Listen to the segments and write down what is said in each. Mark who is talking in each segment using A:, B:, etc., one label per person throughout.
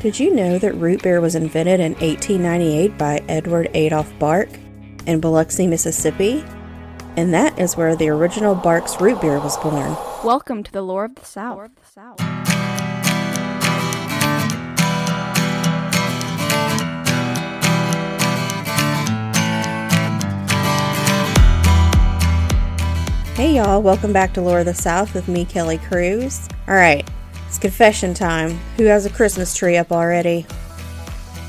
A: Did you know that root beer was invented in 1898 by Edward Adolph Barq in Biloxi, Mississippi? And that is where the original Barq's root beer was born.
B: Welcome to the Lore of the South. Lore of the South.
A: Hey y'all, welcome back to Lore of the South with me, Kelly Cruz. Alright, it's confession time. Who has a Christmas tree up already?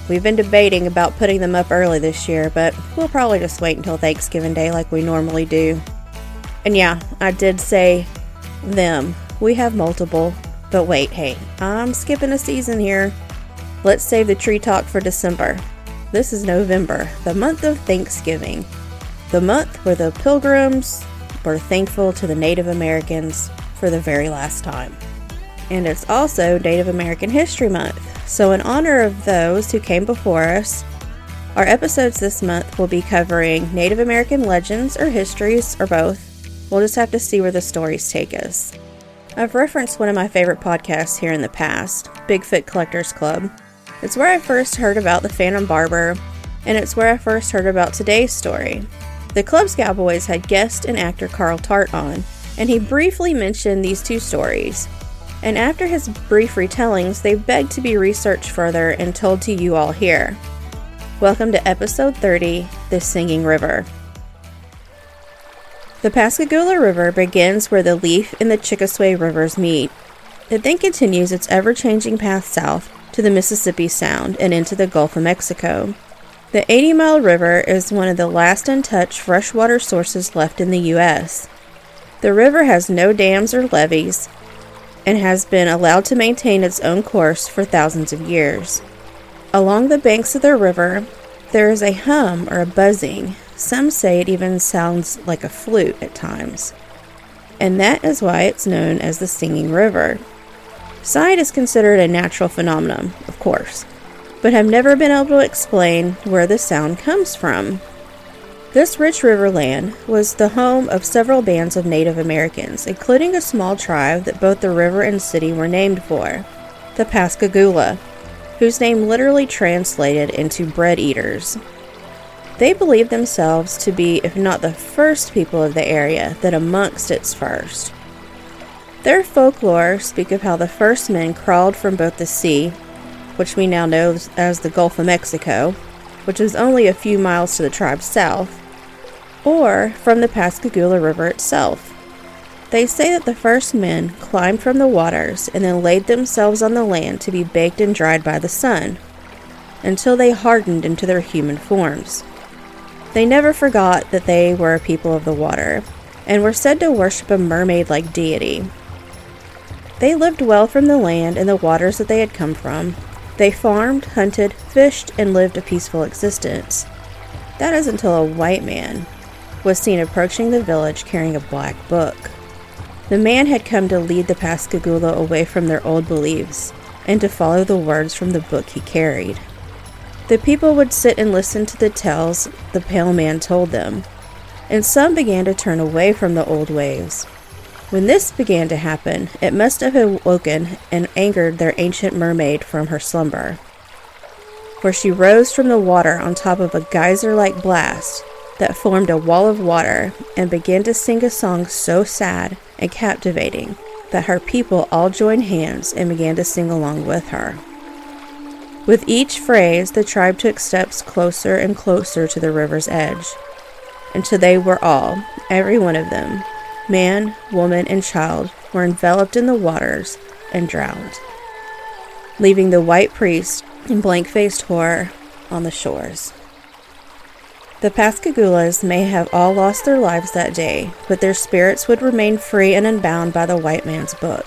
A: We've been debating about putting them up early this year, but we'll probably just wait until Thanksgiving Day like we normally do. And yeah, I did say them. We have multiple. But wait, hey, I'm skipping a season here. Let's save the tree talk for December. This is November, the month of Thanksgiving. The month where the pilgrims were thankful to the Native Americans for the very last time and it's also Native American History Month. So, in honor of those who came before us, our episodes this month will be covering Native American legends or histories or both. We'll just have to see where the stories take us. I've referenced one of my favorite podcasts here in the past, Bigfoot Collectors Club. It's where I first heard about the Phantom Barber, and it's where I first heard about today's story. The club's cowboys had guest and actor Carl Tart on, and he briefly mentioned these two stories and after his brief retellings, they begged to be researched further and told to you all here. Welcome to episode 30 The Singing River. The Pascagoula River begins where the Leaf and the Chickasaw rivers meet. It then continues its ever changing path south to the Mississippi Sound and into the Gulf of Mexico. The 80 mile river is one of the last untouched freshwater sources left in the U.S. The river has no dams or levees, and has been allowed to maintain its own course for thousands of years. Along the banks of the river, there is a hum or a buzzing. Some say it even sounds like a flute at times. And that is why it's known as the Singing River. Sight is considered a natural phenomenon, of course, but have never been able to explain where the sound comes from. This rich riverland was the home of several bands of Native Americans, including a small tribe that both the river and city were named for, the Pascagoula, whose name literally translated into bread eaters. They believed themselves to be, if not the first people of the area, then amongst its first. Their folklore speak of how the first men crawled from both the sea, which we now know as the Gulf of Mexico, which is only a few miles to the tribe's south, or from the Pascagoula River itself. They say that the first men climbed from the waters and then laid themselves on the land to be baked and dried by the sun until they hardened into their human forms. They never forgot that they were a people of the water and were said to worship a mermaid like deity. They lived well from the land and the waters that they had come from. They farmed, hunted, fished, and lived a peaceful existence. That is until a white man, was seen approaching the village carrying a black book. The man had come to lead the Pascagoula away from their old beliefs and to follow the words from the book he carried. The people would sit and listen to the tales the pale man told them, and some began to turn away from the old ways. When this began to happen, it must have awoken and angered their ancient mermaid from her slumber. For she rose from the water on top of a geyser like blast that formed a wall of water and began to sing a song so sad and captivating that her people all joined hands and began to sing along with her. With each phrase, the tribe took steps closer and closer to the river's edge, until they were all, every one of them, man, woman, and child, were enveloped in the waters and drowned, leaving the white priest in blank faced horror on the shores. The Pascagoulas may have all lost their lives that day, but their spirits would remain free and unbound by the white man's book.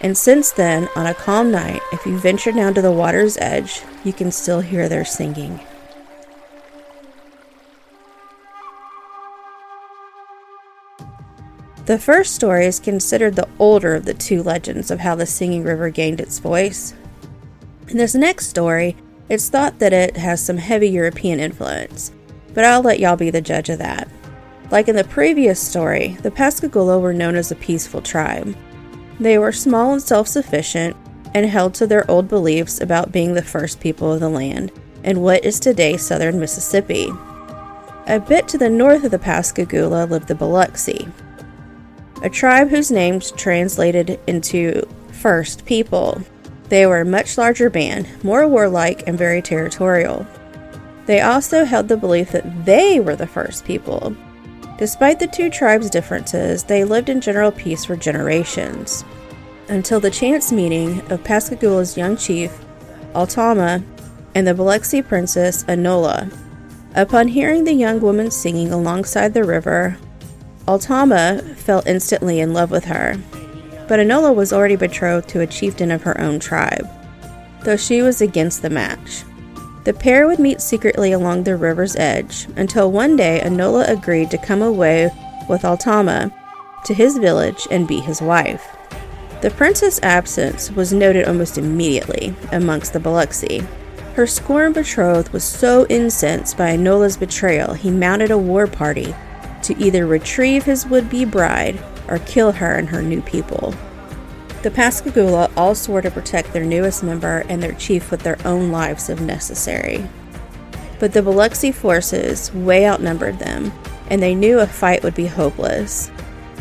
A: And since then, on a calm night, if you venture down to the water's edge, you can still hear their singing. The first story is considered the older of the two legends of how the Singing River gained its voice. In this next story, it's thought that it has some heavy European influence, but I'll let y'all be the judge of that. Like in the previous story, the Pascagoula were known as a peaceful tribe. They were small and self sufficient, and held to their old beliefs about being the first people of the land in what is today southern Mississippi. A bit to the north of the Pascagoula lived the Biloxi, a tribe whose names translated into first people. They were a much larger band, more warlike and very territorial. They also held the belief that they were the first people. Despite the two tribes' differences, they lived in general peace for generations. Until the chance meeting of Pascagoula's young chief, Altama, and the Biloxi princess, Anola. Upon hearing the young woman singing alongside the river, Altama fell instantly in love with her, but Anola was already betrothed to a chieftain of her own tribe, though she was against the match. The pair would meet secretly along the river's edge until one day Anola agreed to come away with Altama to his village and be his wife. The prince's absence was noted almost immediately amongst the Biloxi. Her scorned betrothed was so incensed by Anola's betrayal he mounted a war party to either retrieve his would be bride or kill her and her new people. The Pascagoula all swore to protect their newest member and their chief with their own lives if necessary. But the Biloxi forces way outnumbered them, and they knew a fight would be hopeless.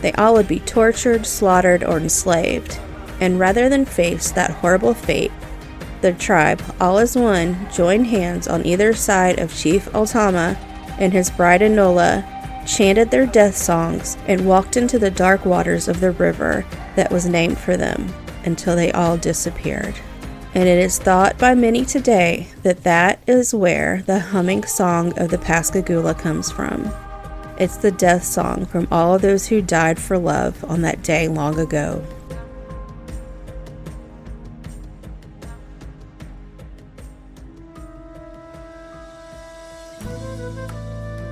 A: They all would be tortured, slaughtered, or enslaved, and rather than face that horrible fate, the tribe, all as one, joined hands on either side of Chief Altama and his bride Anola chanted their death songs, and walked into the dark waters of the river that was named for them until they all disappeared. And it is thought by many today that that is where the humming song of the Pascagoula comes from. It's the death song from all of those who died for love on that day long ago.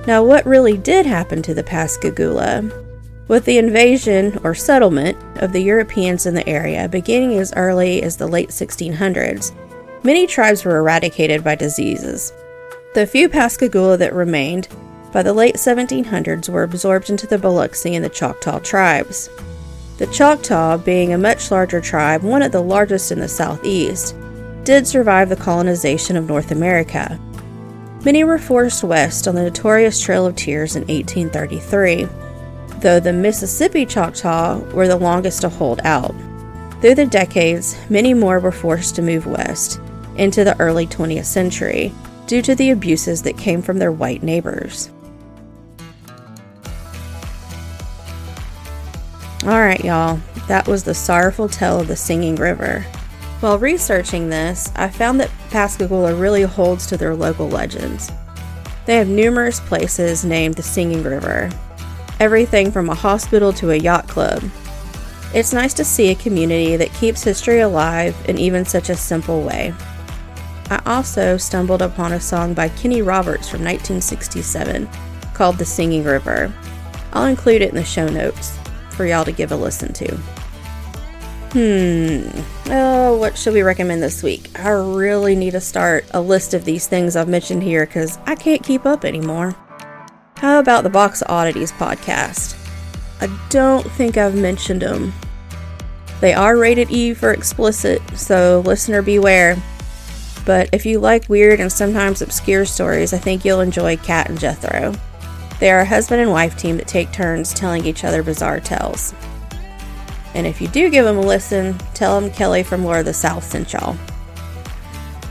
A: Now, what really did happen to the Pascagoula? With the invasion or settlement of the Europeans in the area beginning as early as the late 1600s, many tribes were eradicated by diseases. The few Pascagoula that remained by the late 1700s were absorbed into the Biloxi and the Choctaw tribes. The Choctaw, being a much larger tribe, one of the largest in the southeast, did survive the colonization of North America, Many were forced west on the notorious Trail of Tears in 1833, though the Mississippi Choctaw were the longest to hold out. Through the decades, many more were forced to move west into the early 20th century due to the abuses that came from their white neighbors. Alright, y'all, that was the sorrowful tale of the Singing River. While researching this, I found that Pascagoula really holds to their local legends. They have numerous places named the Singing River, everything from a hospital to a yacht club. It's nice to see a community that keeps history alive in even such a simple way. I also stumbled upon a song by Kenny Roberts from 1967 called The Singing River. I'll include it in the show notes for y'all to give a listen to. Hmm. Oh, what should we recommend this week? I really need to start a list of these things I've mentioned here because I can't keep up anymore. How about the Box Oddities podcast? I don't think I've mentioned them. They are rated E for explicit, so listener beware. But if you like weird and sometimes obscure stories, I think you'll enjoy Kat and Jethro. They are a husband and wife team that take turns telling each other bizarre tales. And if you do give them a listen, tell them Kelly from Lore of the South sent y'all.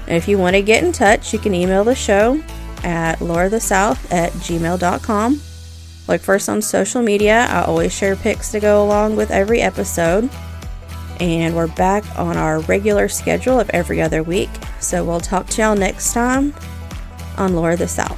A: And if you want to get in touch, you can email the show at loreofthesouth at gmail.com. Look for us on social media. I always share pics to go along with every episode. And we're back on our regular schedule of every other week. So we'll talk to y'all next time on Lore of the South.